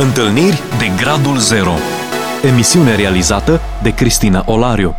Întâlniri de Gradul Zero. Emisiune realizată de Cristina Olariu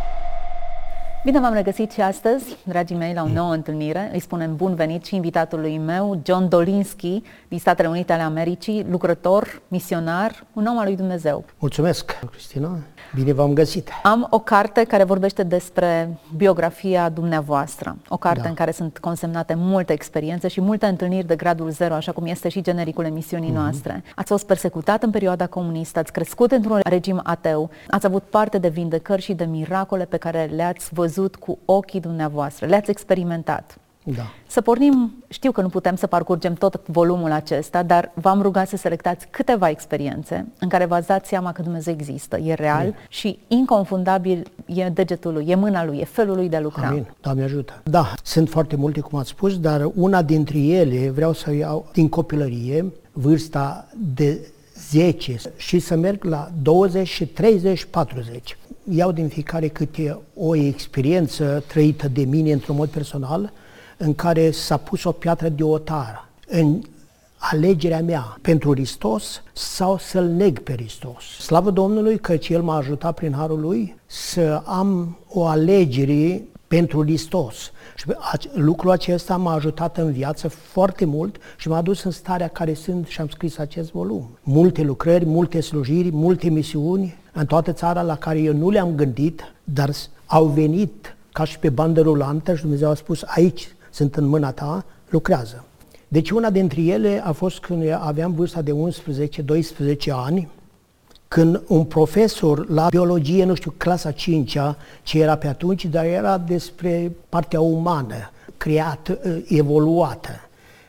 Bine v-am regăsit și astăzi, dragii mei, la o nouă întâlnire. Îi spunem bun venit și invitatului meu, John Dolinski, din Statele Unite ale Americii, lucrător, misionar, un om al lui Dumnezeu. Mulțumesc, Cristina. Bine v-am găsit. Am o carte care vorbește despre biografia dumneavoastră. O carte Da. în care sunt consemnate multe experiențe și multe întâlniri de gradul zero, așa cum este și genericul emisiunii noastre. Ați fost persecutat în perioada comunistă, ați crescut într-un regim ateu, ați avut parte de vindecări și de miracole pe care le-ați văzut cu ochii dumneavoastră, le-ați experimentat. Da. Să pornim, știu că nu putem să parcurgem tot volumul acesta, dar v-am rugat să selectați câteva experiențe în care v-ați dat seama că Dumnezeu există, e real Amin. și inconfundabil e degetul lui, e mâna lui, e felul lui de a lucra. Amin. Doamne ajută. Da, sunt foarte multe, cum ați spus, dar una dintre ele vreau să iau din copilărie, vârsta de 10 și să merg la 20 și 30, 40. Iau din fiecare câte o experiență trăită de mine într-un mod personal, în care s-a pus o piatră de otar în alegerea mea pentru Hristos sau să-L neg pe Hristos. Slavă Domnului că El m-a ajutat prin Harul Lui să am o alegere pentru Hristos. Și ace- lucrul acesta m-a ajutat în viață foarte mult și m-a dus în starea care sunt și am scris acest volum. Multe lucrări, multe slujiri, multe misiuni în toată țara la care eu nu le-am gândit, dar s- au venit ca și pe bandă rulantă și Dumnezeu a spus aici sunt în mâna ta, lucrează. Deci una dintre ele a fost când eu aveam vârsta de 11-12 ani, când un profesor la biologie, nu știu, clasa 5 ce era pe atunci, dar era despre partea umană, creată, evoluată,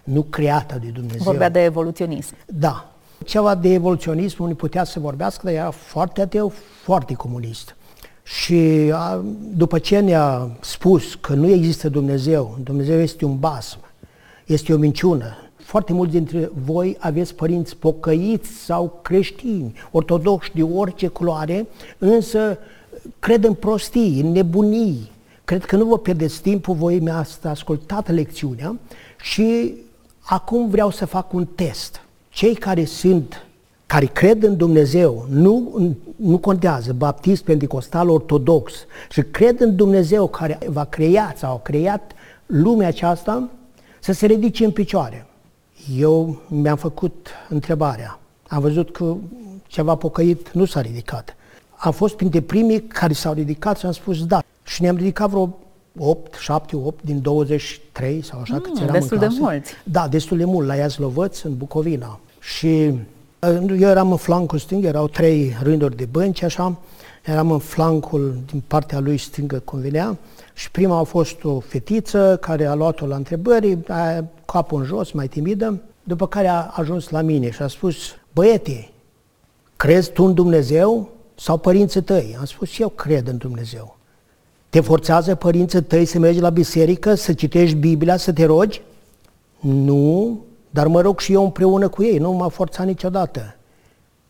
nu creată de Dumnezeu. Vorbea de evoluționism. Da. Ceva de evoluționism, unii putea să vorbească, dar era foarte ateu, foarte comunist. Și a, după ce ne-a spus că nu există Dumnezeu, Dumnezeu este un basm, este o minciună, foarte mulți dintre voi aveți părinți pocăiți sau creștini, ortodoxi de orice culoare, însă cred în prostii, în nebunii. Cred că nu vă pierdeți timpul, voi mi-ați ascultat lecțiunea și acum vreau să fac un test. Cei care sunt, care cred în Dumnezeu, nu, nu contează, baptist, pentecostal, ortodox, și cred în Dumnezeu care va crea sau a creat lumea aceasta, să se ridice în picioare. Eu mi-am făcut întrebarea. Am văzut că ceva pocăit nu s-a ridicat. Am fost printre primii care s-au ridicat și am spus da. Și ne-am ridicat vreo 8, 7, 8 din 23 sau așa mm, câți eram destul în de clasă. mulți. Da, destul de mult, la Iazlovăț, în Bucovina. Și uh, eu eram în flancul stâng, erau trei rânduri de bănci, așa, eram în flancul din partea lui stângă, cum venea, și prima a fost o fetiță care a luat-o la întrebări, aia, capul în jos, mai timidă, după care a ajuns la mine și a spus, băiete, crezi tu în Dumnezeu sau părinții tăi? Am spus, eu cred în Dumnezeu. Te forțează părinții tăi să mergi la biserică, să citești Biblia, să te rogi? Nu, dar mă rog și eu împreună cu ei, nu m-a forțat niciodată.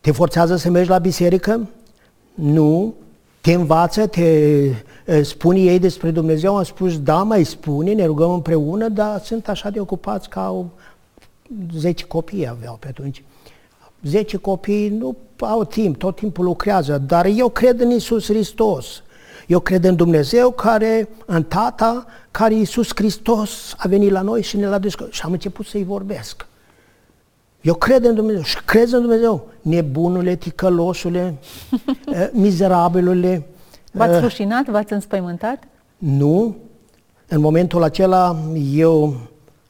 Te forțează să mergi la biserică? Nu. Te învață, te eh, spune ei despre Dumnezeu? Am spus, da, mai spune, ne rugăm împreună, dar sunt așa de ocupați ca o, 10 copii aveau pe atunci. 10 copii nu au timp, tot timpul lucrează, dar eu cred în Isus Hristos. Eu cred în Dumnezeu care, în Tata, care Iisus Hristos a venit la noi și ne l-a descoperit. Și am început să-i vorbesc. Eu cred în Dumnezeu și crezi în Dumnezeu. Nebunule, ticălosule, eh, mizerabilule. V-ați eh, rușinat, v-ați înspăimântat? nu. În momentul acela eu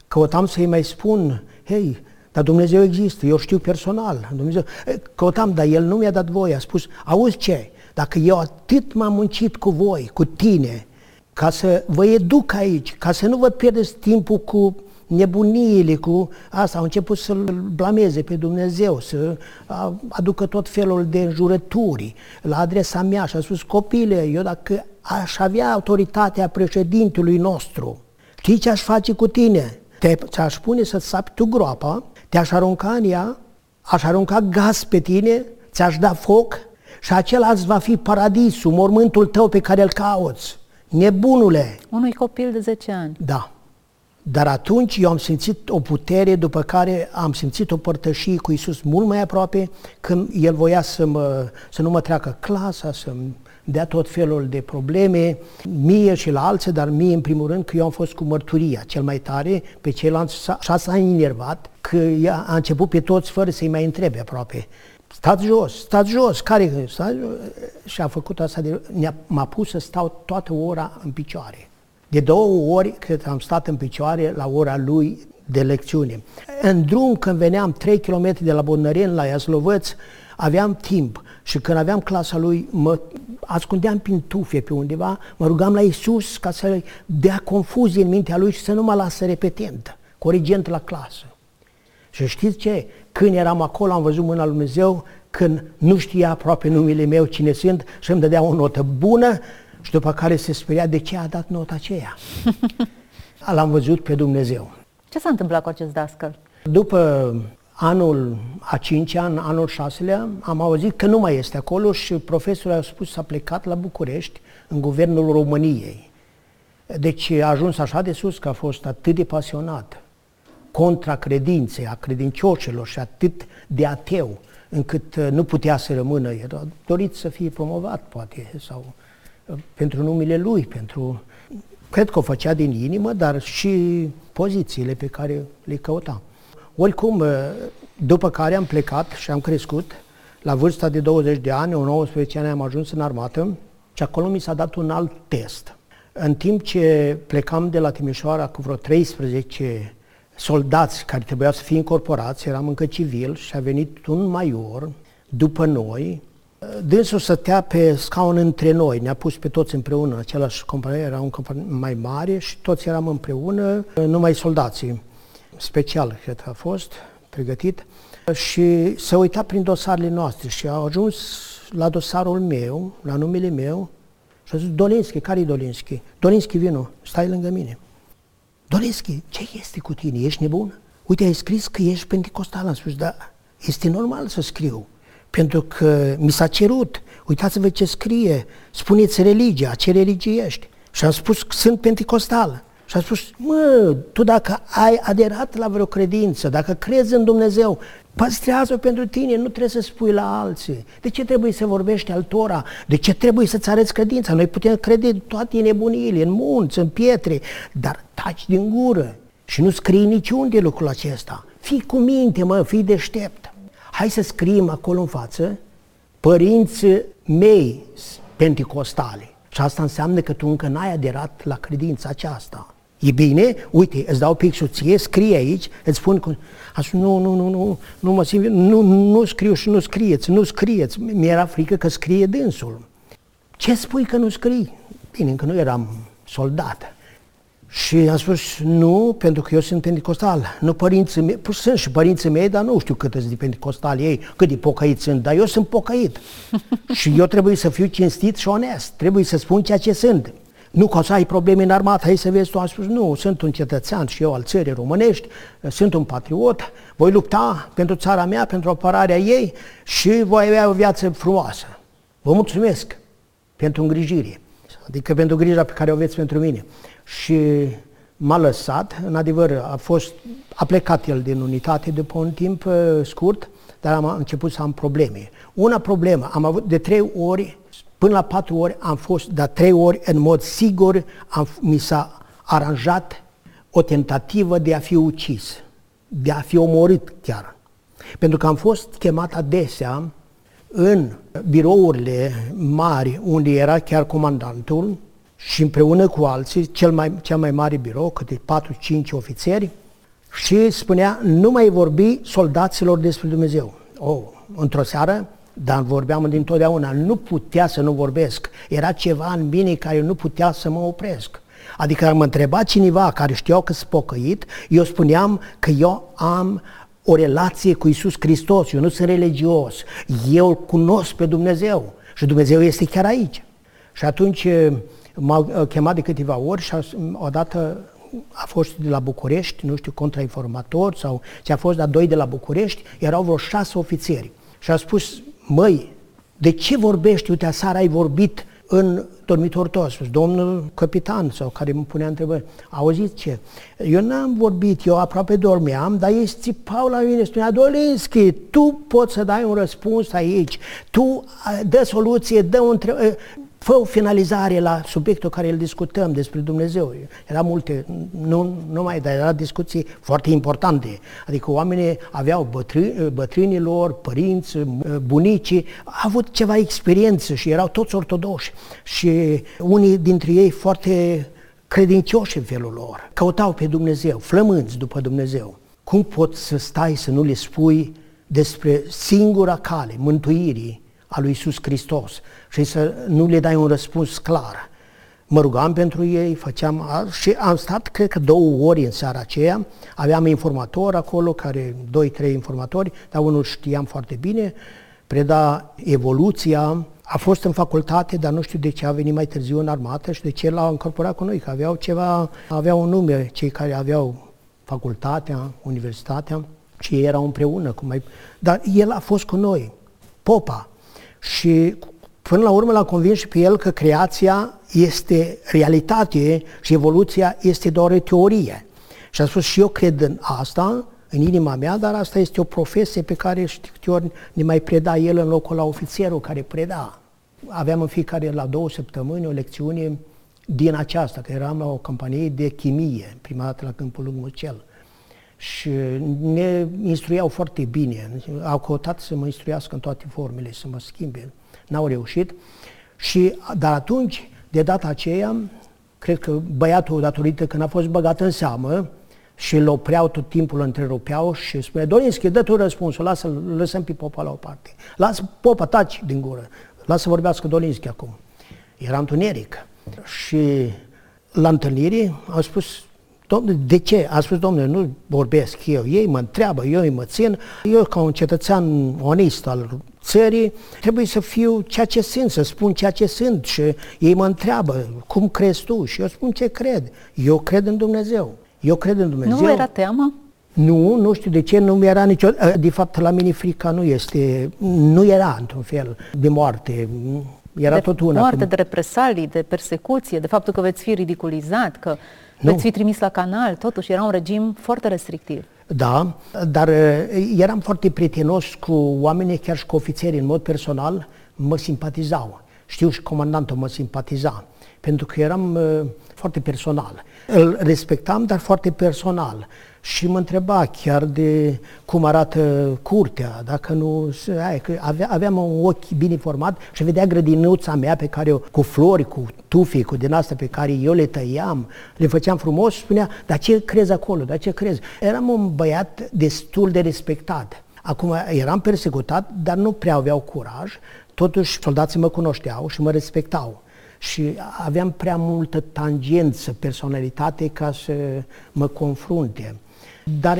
căutam să-i mai spun, hei, dar Dumnezeu există, eu știu personal. Dumnezeu... Eh, Căutam, dar El nu mi-a dat voie. A spus, auzi ce, dacă eu atât m-am muncit cu voi, cu tine, ca să vă educ aici, ca să nu vă pierdeți timpul cu nebuniile, cu asta, au început să-L blameze pe Dumnezeu, să a, aducă tot felul de înjurături la adresa mea și a spus, copile, eu dacă aș avea autoritatea președintelui nostru, știi ce aș face cu tine? Te, ți-aș pune să sapi tu groapa, te-aș arunca în ea, aș arunca gaz pe tine, ți-aș da foc și acela îți va fi paradisul, mormântul tău pe care îl cauți. Nebunule! Unui copil de 10 ani. Da. Dar atunci eu am simțit o putere după care am simțit o părtășie cu Isus mult mai aproape când El voia să, mă, să nu mă treacă clasa, să-mi dea tot felul de probleme, mie și la alții, dar mie în primul rând că eu am fost cu mărturia cel mai tare, pe ceilalți și s-a enervat că ea a început pe toți fără să-i mai întrebe aproape. Stați jos, stați jos, care stați jos? Și a făcut asta, de, m-a pus să stau toată ora în picioare. De două ori, cred că am stat în picioare la ora lui de lecțiune. În drum, când veneam 3 km de la Bonăren la Iaslovăț, aveam timp și când aveam clasa lui, mă ascundeam prin tufe pe undeva, mă rugam la Isus ca să dea confuzie în mintea lui și să nu mă lasă repetent, corigent la clasă. Și știți ce? Când eram acolo, am văzut mâna lui Dumnezeu, când nu știa aproape numele meu cine sunt și îmi dădea o notă bună și după care se speria de ce a dat nota aceea. L-am văzut pe Dumnezeu. Ce s-a întâmplat cu acest dascăl? După anul a cincea, an, anul șaselea, am auzit că nu mai este acolo și profesorul a spus că a plecat la București, în guvernul României. Deci a ajuns așa de sus că a fost atât de pasionat contra credinței, a credincioșilor și atât de ateu, încât uh, nu putea să rămână. Era dorit să fie promovat, poate, sau uh, pentru numele lui, pentru... Cred că o făcea din inimă, dar și pozițiile pe care le căuta. Oricum, uh, după care am plecat și am crescut, la vârsta de 20 de ani, o 19 ani am ajuns în armată și acolo mi s-a dat un alt test. În timp ce plecam de la Timișoara cu vreo 13 soldați care trebuiau să fie incorporați, eram încă civil și a venit un maior după noi, Dânsul stătea pe scaun între noi, ne-a pus pe toți împreună, același companie, era un companie mai mare și toți eram împreună, numai soldații. Special, cred că a fost, pregătit. Și se uita prin dosarele noastre și a ajuns la dosarul meu, la numele meu, și a zis, Dolinski, care e Dolinski? Dolinski, vino, stai lângă mine. Dolinski, ce este cu tine? Ești nebun? Uite, ai scris că ești pentecostal. Am spus, da, este normal să scriu. Pentru că mi s-a cerut. Uitați-vă ce scrie. Spuneți religia, ce religie ești. Și am spus că sunt pentecostal. Și a spus, mă, tu dacă ai aderat la vreo credință, dacă crezi în Dumnezeu, păstrează-o pentru tine, nu trebuie să spui la alții. De ce trebuie să vorbești altora? De ce trebuie să-ți arăți credința? Noi putem crede toate nebuniile, în munți, în pietre, dar taci din gură și nu scrii niciunde lucrul acesta. Fii cu minte, mă, fii deștept. Hai să scriem acolo în față părinții mei pentecostale. Și asta înseamnă că tu încă n-ai aderat la credința aceasta. E bine? Uite, îți dau pixul ție, scrie aici, îți spun că... Așa, nu, nu, nu, nu, nu mă simt, nu, nu scriu și nu scrieți, nu scrieți. Mi-era frică că scrie dânsul. Ce spui că nu scrii? Bine, încă nu eram soldat. Și am spus, nu, pentru că eu sunt pentecostal. Nu părinții mei, sunt și părinții mei, dar nu știu cât sunt de pentecostal ei, cât de pocăit sunt, dar eu sunt pocăit. și eu trebuie să fiu cinstit și onest, trebuie să spun ceea ce sunt. Nu că o să ai probleme în armată, hai să vezi, tu am spus, nu, sunt un cetățean și eu al țării românești, sunt un patriot, voi lupta pentru țara mea, pentru apărarea ei și voi avea o viață frumoasă. Vă mulțumesc pentru îngrijire, adică pentru grija pe care o aveți pentru mine și m-a lăsat, în adevăr a fost, a plecat el din unitate după un timp uh, scurt, dar am început să am probleme. Una problemă, am avut de trei ori, până la patru ori am fost, dar trei ori în mod sigur am, mi s-a aranjat o tentativă de a fi ucis, de a fi omorât chiar. Pentru că am fost chemat adesea în birourile mari unde era chiar comandantul, și împreună cu alții, cel mai, cel mai mare birou, câte 4-5 ofițeri, și spunea, nu mai vorbi soldaților despre Dumnezeu. Oh, într-o seară, dar vorbeam dintotdeauna, nu putea să nu vorbesc. Era ceva în mine care nu putea să mă opresc. Adică mă întreba cineva care știau că sunt pocăit, eu spuneam că eu am o relație cu Isus Hristos, eu nu sunt religios, eu îl cunosc pe Dumnezeu și Dumnezeu este chiar aici. Și atunci M-au uh, chemat de câteva ori și odată a fost de la București, nu știu, contrainformator sau ce a fost, dar doi de la București, erau vreo șase ofițeri. Și a spus, măi, de ce vorbești? Uite, aseară ai vorbit în dormitor tot, a spus, domnul capitan sau care îmi punea întrebări, auziți ce? Eu n-am vorbit, eu aproape dormeam, dar ei țipau la mine, spunea, Dolinski, tu poți să dai un răspuns aici, tu dă soluție, dă un fă o finalizare la subiectul care îl discutăm despre Dumnezeu. Era multe, nu numai, dar era discuții foarte importante. Adică oamenii aveau bătrâni, bătrânilor, părinți, bunicii, au avut ceva experiență și erau toți ortodoși. Și unii dintre ei foarte credincioși în felul lor. Căutau pe Dumnezeu, flămânți după Dumnezeu. Cum poți să stai să nu le spui despre singura cale, mântuirii, a lui Iisus Hristos și să nu le dai un răspuns clar. Mă rugam pentru ei, făceam și am stat, cred că două ori în seara aceea, aveam informatori acolo, care, doi, trei informatori, dar unul știam foarte bine, preda evoluția, a fost în facultate, dar nu știu de ce a venit mai târziu în armată și de ce l-a încorporat cu noi, că aveau ceva, aveau un nume, cei care aveau facultatea, universitatea, și ei erau împreună. Cum mai... Dar el a fost cu noi, popa, și până la urmă l-a convins și pe el că creația este realitate și evoluția este doar o teorie. Și a spus și eu cred în asta, în inima mea, dar asta este o profesie pe care știu ori ne mai preda el în locul la ofițerul care preda. Aveam în fiecare la două săptămâni o lecțiune din aceasta, că eram la o companie de chimie, prima dată la Câmpul Lung Mucel și ne instruiau foarte bine. Au căutat să mă instruiască în toate formele, să mă schimbe. N-au reușit. Și, dar atunci, de data aceea, cred că băiatul, datorită când a fost băgat în seamă, și îl opreau tot timpul, îl întrerupeau și spune, Dorinski, dă tu răspunsul, lasă lăsăm pe popa la o parte. Lasă popa, taci din gură, lasă vorbească Dorinski acum. Era întuneric. Și la întâlnire au spus, Domnule, de ce? A spus, domnule, nu vorbesc eu. Ei mă întreabă, eu îi mă țin. Eu, ca un cetățean onest al țării, trebuie să fiu ceea ce sunt, să spun ceea ce sunt. Și ei mă întreabă, cum crezi tu? Și eu spun ce cred. Eu cred în Dumnezeu. Eu cred în Dumnezeu. Nu era teamă? Nu, nu știu de ce, nu mi era nicio... De fapt, la mine frica nu este... Nu era, într-un fel, de moarte. Era de tot una. moarte, cum... de represalii, de persecuție, de faptul că veți fi ridiculizat, că nu. Veți fi trimis la canal, totuși era un regim foarte restrictiv. Da, dar uh, eram foarte prietenos cu oamenii, chiar și cu ofițerii, în mod personal, mă simpatizau. Știu și comandantul mă simpatiza, pentru că eram uh, foarte personal. Îl respectam, dar foarte personal și mă întreba chiar de cum arată curtea, dacă nu... Aia, că avea, aveam un ochi bine format și vedea grădinuța mea pe care o, cu flori, cu tufi, cu din asta pe care eu le tăiam, le făceam frumos și spunea, dar ce crezi acolo, dar ce crezi? Eram un băiat destul de respectat. Acum eram persecutat, dar nu prea aveau curaj, totuși soldații mă cunoșteau și mă respectau și aveam prea multă tangență, personalitate ca să mă confrunte. Dar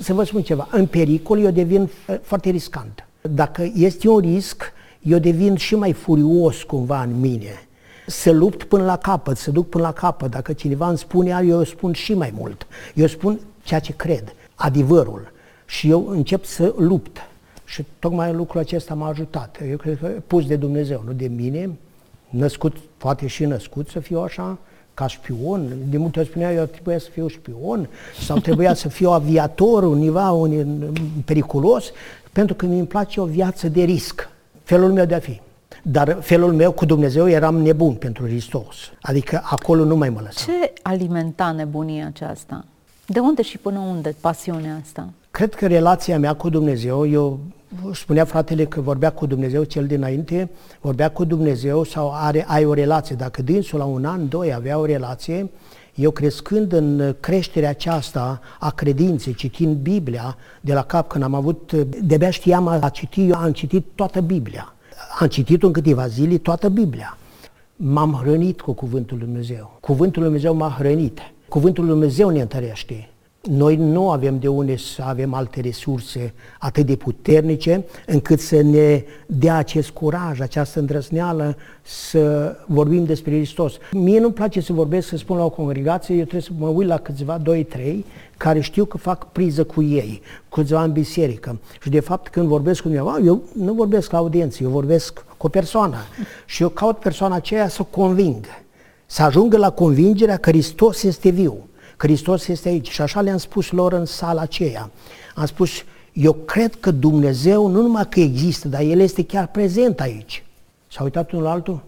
să vă spun ceva, în pericol eu devin foarte riscant. Dacă este un risc, eu devin și mai furios cumva în mine. Să lupt până la capăt, să duc până la capăt. Dacă cineva îmi spune, eu spun și mai mult. Eu spun ceea ce cred, adevărul. Și eu încep să lupt. Și tocmai lucrul acesta m-a ajutat. Eu cred că pus de Dumnezeu, nu de mine, născut, poate și născut să fiu așa, ca șpion. De multe ori spunea eu trebuia să fiu șpion sau trebuia să fiu aviator undeva un, periculos, pentru că mi-mi place o viață de risc. Felul meu de a fi. Dar felul meu cu Dumnezeu eram nebun pentru Hristos. Adică acolo nu mai mă lăsam. Ce alimenta nebunia aceasta? De unde și până unde pasiunea asta? Cred că relația mea cu Dumnezeu, eu spunea fratele că vorbea cu Dumnezeu cel dinainte, vorbea cu Dumnezeu sau are, ai o relație. Dacă dânsul la un an, doi avea o relație, eu crescând în creșterea aceasta a credinței, citind Biblia de la cap, când am avut, de-abia știam a citi, eu am citit toată Biblia. Am citit în câteva zile toată Biblia. M-am hrănit cu Cuvântul Lui Dumnezeu. Cuvântul Lui Dumnezeu m-a hrănit. Cuvântul Lui Dumnezeu ne întărește. Noi nu avem de unde să avem alte resurse atât de puternice încât să ne dea acest curaj, această îndrăzneală să vorbim despre Hristos. Mie nu-mi place să vorbesc, să spun la o congregație, eu trebuie să mă uit la câțiva, doi, trei, care știu că fac priză cu ei, câțiva în biserică. Și de fapt când vorbesc cu cineva, eu nu vorbesc la audiență, eu vorbesc cu o persoană. Și eu caut persoana aceea să o conving, să ajungă la convingerea că Hristos este viu Hristos este aici. Și așa le-am spus lor în sala aceea. Am spus, eu cred că Dumnezeu nu numai că există, dar El este chiar prezent aici. S-a uitat unul la altul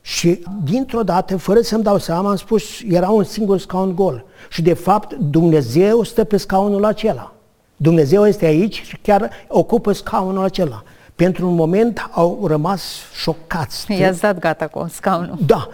și dintr-o dată, fără să-mi dau seama, am spus, era un singur scaun gol. Și de fapt, Dumnezeu stă pe scaunul acela. Dumnezeu este aici și chiar ocupă scaunul acela. Pentru un moment au rămas șocați. I-ați dat gata cu scaunul. Da.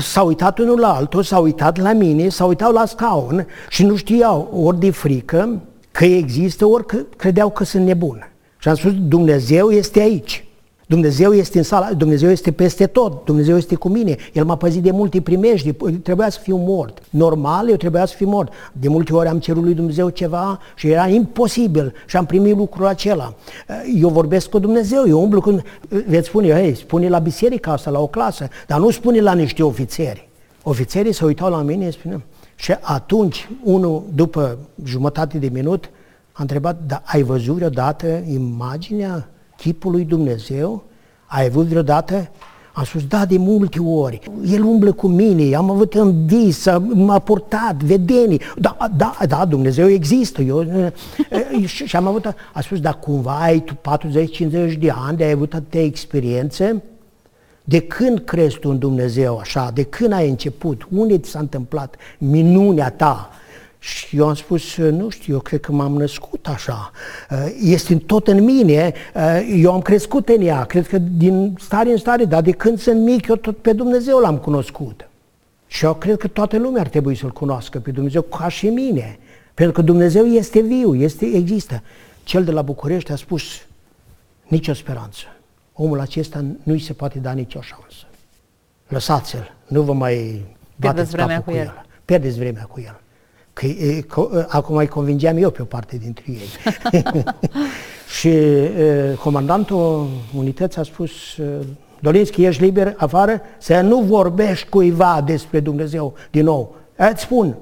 S-a uitat unul la altul, s-a uitat la mine, s-a uitat la scaun și nu știau ori de frică că există, ori că credeau că sunt nebun. Și am spus, Dumnezeu este aici. Dumnezeu este în sala, Dumnezeu este peste tot, Dumnezeu este cu mine. El m-a păzit de multe primejdi, trebuia să fiu mort. Normal, eu trebuia să fiu mort. De multe ori am cerut lui Dumnezeu ceva și era imposibil și am primit lucrul acela. Eu vorbesc cu Dumnezeu, eu umblu cu... Veți spune, hei, spune la biserică asta, la o clasă, dar nu spune la niște ofițeri. Ofițerii se uitau la mine și spuneau, și atunci, unul, după jumătate de minut, a întrebat, dar ai văzut vreodată imaginea chipul lui Dumnezeu? Ai avut vreodată? Am spus, da, de multe ori. El umblă cu mine, am avut în vis, m-a portat, vedenii. Da, da, da, Dumnezeu există. Eu, și am avut, a spus, dar cumva ai tu 40-50 de ani de ai avut atâtea experiențe? De când crezi tu în Dumnezeu așa? De când ai început? Unde ți s-a întâmplat minunea ta? Și eu am spus, nu știu, eu cred că m-am născut așa. Uh, este tot în mine, uh, eu am crescut în ea, cred că din stare în stare, dar de când sunt mic, eu tot pe Dumnezeu l-am cunoscut. Și eu cred că toată lumea ar trebui să-L cunoască pe Dumnezeu ca și mine. Pentru că Dumnezeu este viu, este, există. Cel de la București a spus, nicio speranță. Omul acesta nu-i se poate da nicio șansă. Lăsați-l, nu vă mai bateți vremea cu el. el. Pierdeți vremea cu el. Că, e, că, acum îi convingeam eu pe o parte dintre ei. și e, comandantul unității a spus, Dolinski, ești liber afară să nu vorbești cuiva despre Dumnezeu din nou. Îți spun,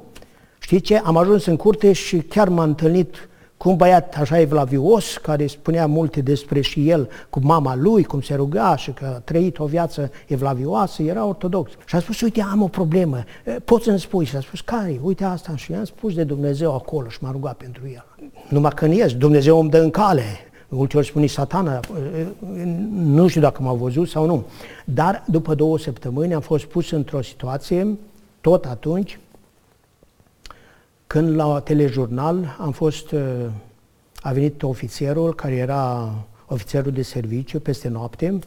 știi ce, am ajuns în curte și chiar m-a întâlnit cu un băiat așa evlavios, care spunea multe despre și el, cu mama lui, cum se ruga și că a trăit o viață evlavioasă, era ortodox. Și a spus, uite, am o problemă, poți să-mi spui? Și a spus, care? Uite asta. Și i-am spus de Dumnezeu acolo și m-a rugat pentru el. Numai că nu Dumnezeu îmi dă în cale. Multe ori spune satana, nu știu dacă m-a văzut sau nu. Dar după două săptămâni am fost pus într-o situație, tot atunci, când la telejurnal am fost, uh, a venit ofițerul care era ofițerul de serviciu peste noapte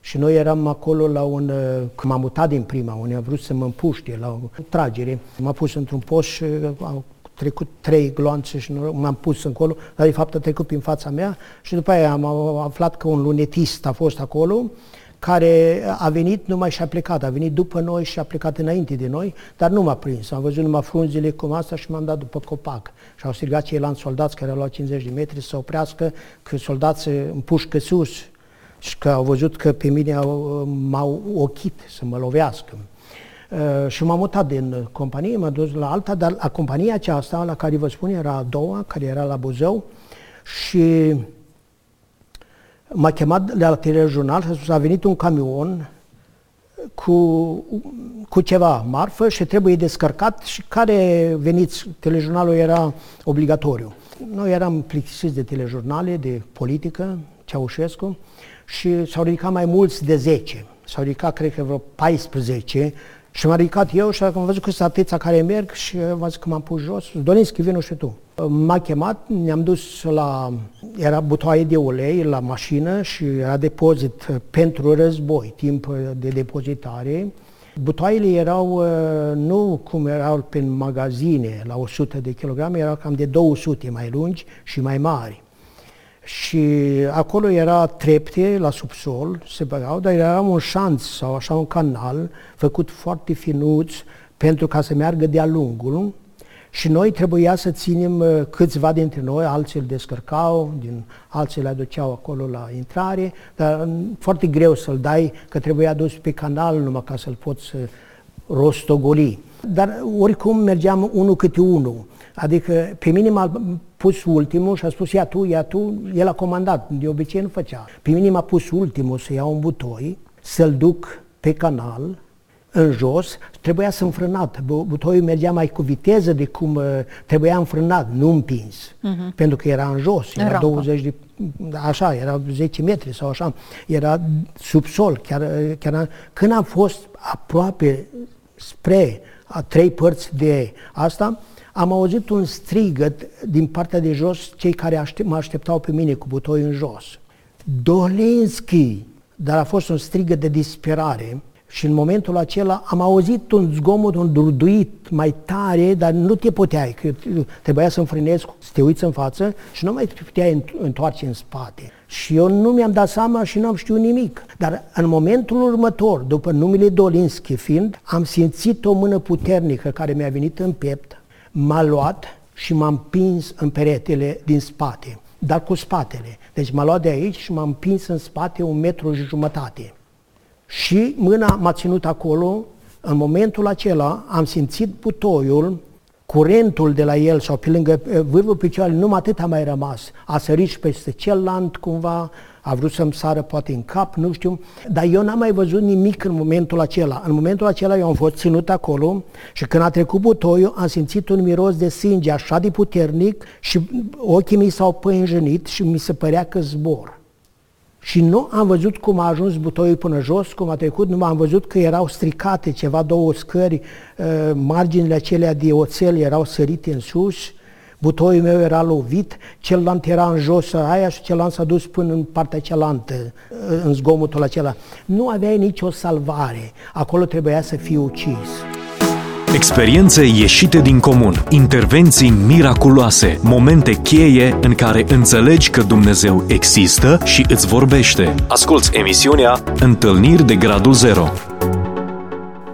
și noi eram acolo la un, uh, când m-am mutat din prima, unde a vrut să mă împuște la o tragere. M-a pus într-un post și au trecut trei gloanțe și m-am pus încolo, dar de fapt a trecut prin fața mea și după aia am aflat că un lunetist a fost acolo care a venit numai și a plecat, a venit după noi și a plecat înainte de noi, dar nu m-a prins. Am văzut numai frunzele cum asta și m-am dat după copac. Și au strigat ceilalți soldați care au luat 50 de metri să oprească, că soldați împușcă sus și că au văzut că pe mine au, m-au ochit să mă lovească. Uh, și m-am mutat din companie, m-am dus la alta, dar la compania aceasta, la care vă spun, era a doua, care era la Buzău și m-a chemat la telejurnal și a spus, a venit un camion cu, cu ceva marfă și trebuie descărcat și care veniți, telejurnalul era obligatoriu. Noi eram plictisiți de telejurnale, de politică, Ceaușescu, și s-au ridicat mai mulți de 10. S-au ridicat, cred că vreo 14 și m-am ridicat eu și am văzut că sunt atâția care merg și v zis că m-am pus jos. Dorinski, vină și tu. M-a chemat, ne-am dus la... Era butoaie de ulei la mașină și era depozit pentru război, timp de depozitare. Butoaiele erau uh, nu cum erau pe magazine la 100 de kilograme, erau cam de 200 mai lungi și mai mari. Și acolo era trepte la subsol, se băgau, dar era un șanț sau așa un canal făcut foarte finuț pentru ca să meargă de-a lungul și noi trebuia să ținem uh, câțiva dintre noi, alții îl descărcau, din, alții le aduceau acolo la intrare, dar mm, foarte greu să-l dai, că trebuia adus pe canal numai ca să-l poți rostogoli. Dar oricum mergeam unul câte unul. Adică pe mine m-a pus ultimul și a spus ia tu, ia tu, el a comandat, de obicei nu făcea. Pe mine m-a pus ultimul să iau un butoi, să-l duc pe canal, în jos, trebuia să înfrânat. Butoiul mergea mai cu viteză de cum uh, trebuia înfrânat, nu împins. Uh-huh. Pentru că era în jos, era în 20 de... Așa, era 10 metri sau așa. Era subsol. Chiar, chiar când am fost aproape spre a trei părți de asta, am auzit un strigăt din partea de jos, cei care aștept, mă așteptau pe mine cu butoi în jos. Dolinski! Dar a fost un strigăt de disperare și în momentul acela am auzit un zgomot, un durduit mai tare, dar nu te puteai, că trebuia să înfrânezi, să te uiți în față și nu mai te puteai întoarce în spate. Și eu nu mi-am dat seama și nu am știut nimic. Dar în momentul următor, după numele Dolinski fiind, am simțit o mână puternică care mi-a venit în piept, m-a luat și m-a împins în peretele din spate, dar cu spatele. Deci m-a luat de aici și m-a împins în spate un metru și jumătate. Și mâna m-a ținut acolo, în momentul acela am simțit butoiul, curentul de la el sau pe lângă vârful picioarele, numai atât a mai rămas. A sărit și peste celălalt cumva, a vrut să-mi sară poate în cap, nu știu, dar eu n-am mai văzut nimic în momentul acela. În momentul acela eu am fost ținut acolo și când a trecut butoiul am simțit un miros de sânge așa de puternic și ochii mi s-au păinjenit și mi se părea că zbor. Și nu am văzut cum a ajuns butoiul până jos, cum a trecut, nu am văzut că erau stricate ceva, două scări, uh, marginile acelea de oțel erau sărite în sus, butoiul meu era lovit, celălalt era în jos aia și celălalt s-a dus până în partea cealaltă, uh, în zgomotul acela. Nu aveai nicio salvare, acolo trebuia să fii ucis. Experiențe ieșite din comun, intervenții miraculoase, momente cheie în care înțelegi că Dumnezeu există și îți vorbește. Asculți emisiunea Întâlniri de Gradul Zero.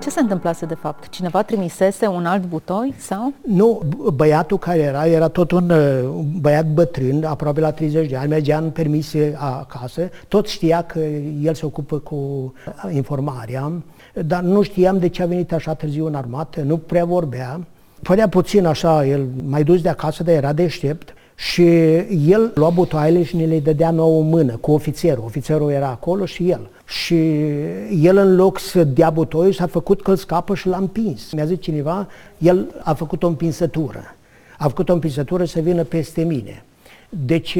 Ce se întâmplase de fapt? Cineva trimisese un alt butoi sau? Nu, băiatul care era, era tot un uh, băiat bătrân, aproape la 30 de ani, mergea în permise acasă, tot știa că el se ocupă cu uh, informarea, dar nu știam de ce a venit așa târziu în armată, nu prea vorbea. Părea puțin așa, el mai dus de acasă, dar era deștept. Și el lua butoaiele și ne le dădea nouă mână cu ofițerul. Ofițerul era acolo și el. Și el în loc să dea butoiul s-a făcut că îl scapă și l-a împins. Mi-a zis cineva, el a făcut o împinsătură. A făcut o împinsătură să vină peste mine. Deci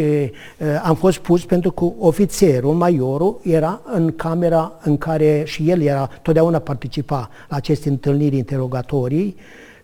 am fost pus pentru că ofițerul, maiorul, era în camera în care și el era, totdeauna participa la aceste întâlniri interogatorii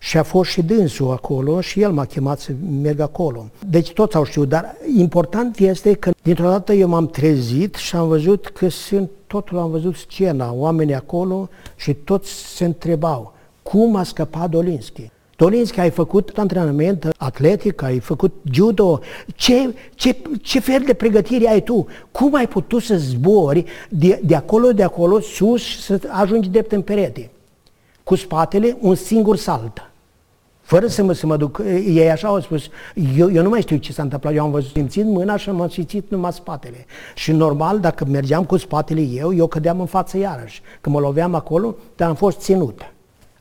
și a fost și dânsul acolo și el m-a chemat să merg acolo. Deci toți au știut, dar important este că dintr-o dată eu m-am trezit și am văzut că sunt, totul am văzut scena, oamenii acolo și toți se întrebau cum a scăpat Dolinski. Dolinski, ai făcut antrenament atletic, ai făcut judo, ce, ce, ce fel de pregătire ai tu? Cum ai putut să zbori de, de acolo, de acolo, sus și să ajungi drept în perete? Cu spatele un singur salt. Fără să mă, să mă duc, ei așa au spus, eu, eu nu mai știu ce s-a întâmplat, eu am văzut simțit mâna și am simțit numai spatele. Și normal, dacă mergeam cu spatele eu, eu cădeam în față iarăși. Că mă loveam acolo, dar am fost ținut.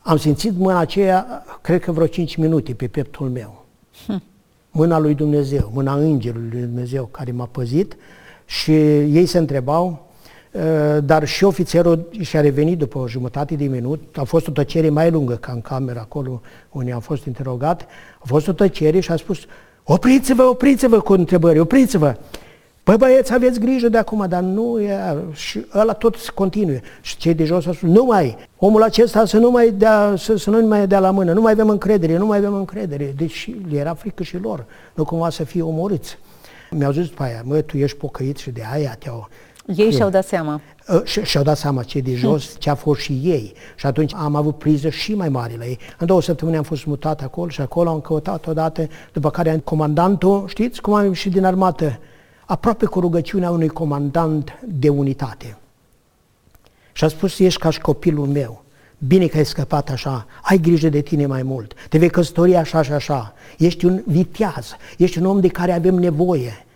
Am simțit mâna aceea, cred că vreo 5 minute pe pieptul meu. Hm. Mâna lui Dumnezeu, mâna îngerului lui Dumnezeu care m-a păzit și ei se întrebau, uh, dar și ofițerul și-a revenit după o jumătate de minut, a fost o tăcere mai lungă ca în cameră acolo unde am fost interogat, a fost o tăcere și a spus, opriți-vă, opriți-vă cu întrebări, opriți-vă. Păi băieți, aveți grijă de acum, dar nu e... Și ăla tot continue. Și cei de jos au spus, nu mai, omul acesta să nu mai dea, să, să nu mai dea la mână, nu mai avem încredere, nu mai avem încredere. Deci le era frică și lor, nu cumva să fie omorâți. Mi-au zis după aia, mă, tu ești pocăit și de aia te-au... Ei și-au dat seama. Ă, și-au dat seama cei de jos, ce a fost și ei. Și atunci am avut priză și mai mare la ei. În două săptămâni am fost mutat acolo și acolo am căutat odată, după care comandantul, știți cum am ieșit din armată? aproape cu rugăciunea unui comandant de unitate. Și a spus, ești ca și copilul meu. bine că ai scăpat așa, ai grijă de tine mai mult, te vei căsători așa și așa, ești un viteaz, ești un om de care avem nevoie,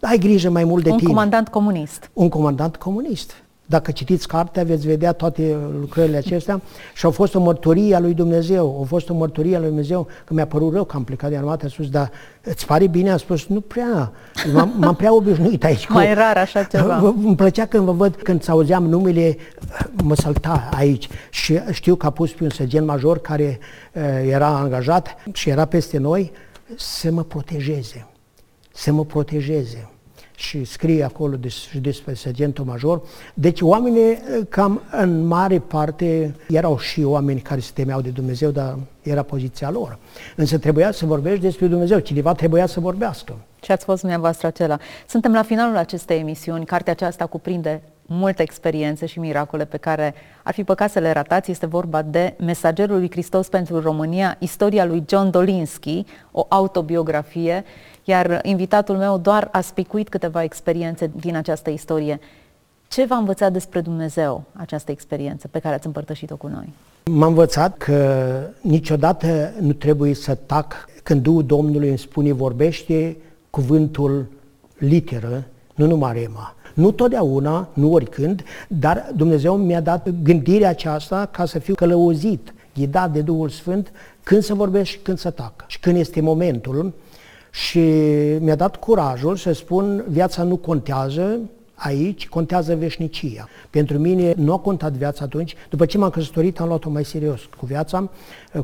ai grijă mai mult de un tine. Un comandant comunist. Un comandant comunist. Dacă citiți cartea, veți vedea toate lucrările acestea și au fost o mărturie a lui Dumnezeu, au fost o mărturie a lui Dumnezeu, că mi-a părut rău că am plecat de armată, a spus, dar îți pare bine? Am spus, nu prea, m-am, m-am prea obișnuit aici. Cu... Mai rar așa ceva. Îmi plăcea când vă văd, când auzeam numele, mă sălta aici și știu că a pus pe un sergent major care uh, era angajat și era peste noi să mă protejeze, să mă protejeze și scrie acolo des, despre sergentul major. Deci oamenii cam în mare parte erau și oameni care se temeau de Dumnezeu, dar era poziția lor. Însă trebuia să vorbești despre Dumnezeu, cineva trebuia să vorbească. Și ați fost dumneavoastră acela. Suntem la finalul acestei emisiuni. Cartea aceasta cuprinde multe experiențe și miracole pe care ar fi păcat să le ratați. Este vorba de Mesagerul lui Hristos pentru România, istoria lui John Dolinski, o autobiografie iar invitatul meu doar a spicuit câteva experiențe din această istorie. Ce v-a învățat despre Dumnezeu această experiență pe care ați împărtășit-o cu noi? M-a învățat că niciodată nu trebuie să tac când Duhul Domnului îmi spune vorbește cuvântul literă, nu numai rema. Nu totdeauna, nu oricând, dar Dumnezeu mi-a dat gândirea aceasta ca să fiu călăuzit, ghidat de Duhul Sfânt, când să vorbesc și când să tac. Și când este momentul, și mi-a dat curajul să spun viața nu contează aici, contează veșnicia. Pentru mine nu a contat viața atunci. După ce m-am căsătorit, am luat-o mai serios cu viața,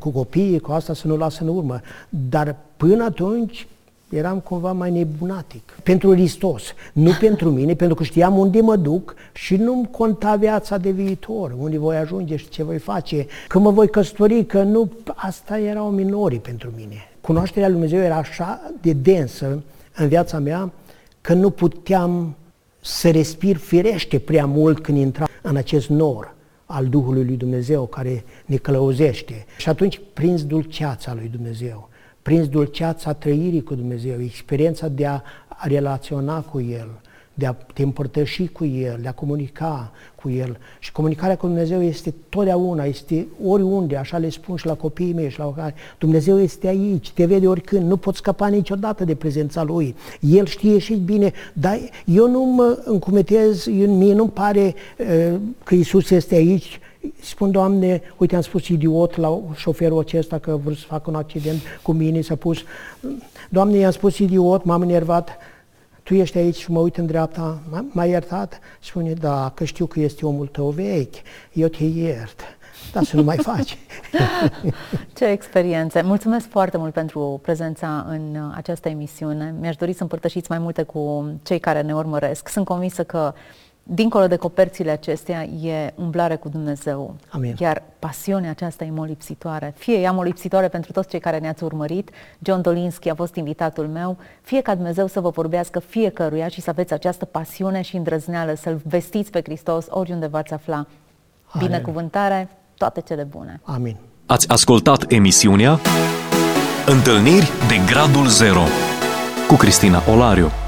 cu copiii, cu asta să nu lasă în urmă. Dar până atunci eram cumva mai nebunatic. Pentru Hristos, nu pentru mine, pentru că știam unde mă duc și nu-mi conta viața de viitor, unde voi ajunge și ce voi face, că mă voi căsători, că nu, asta erau minorii pentru mine. Cunoașterea lui Dumnezeu era așa de densă în viața mea că nu puteam să respir firește prea mult când intram în acest nor al Duhului lui Dumnezeu care ne călăuzește. Și atunci prins dulceața lui Dumnezeu prins dulceața trăirii cu Dumnezeu, experiența de a, a relaționa cu El, de a te împărtăși cu El, de a comunica cu El. Și comunicarea cu Dumnezeu este totdeauna, este oriunde, așa le spun și la copiii mei și la care. Dumnezeu este aici, te vede oricând, nu poți scăpa niciodată de prezența Lui. El știe și bine, dar eu nu mă încumetez, mie nu-mi pare uh, că Isus este aici spun, Doamne, uite, am spus idiot la șoferul acesta că vreau să fac un accident cu mine, s-a pus, Doamne, i-am spus idiot, m-am enervat, tu ești aici și mă uit în dreapta, m-ai iertat? Spune, da, că știu că este omul tău vechi, eu te iert. Da, să nu mai faci. Ce experiențe! Mulțumesc foarte mult pentru prezența în această emisiune. Mi-aș dori să împărtășiți mai multe cu cei care ne urmăresc. Sunt convinsă că dincolo de coperțile acestea e umblare cu Dumnezeu. Amin. Iar pasiunea aceasta e molipsitoare. Fie ea molipsitoare pentru toți cei care ne-ați urmărit, John Dolinski a fost invitatul meu, fie ca Dumnezeu să vă vorbească fiecăruia și să aveți această pasiune și îndrăzneală, să-L vestiți pe Hristos oriunde v-ați afla. Amin. Binecuvântare, toate cele bune. Amin. Ați ascultat emisiunea Întâlniri de Gradul Zero cu Cristina Olariu.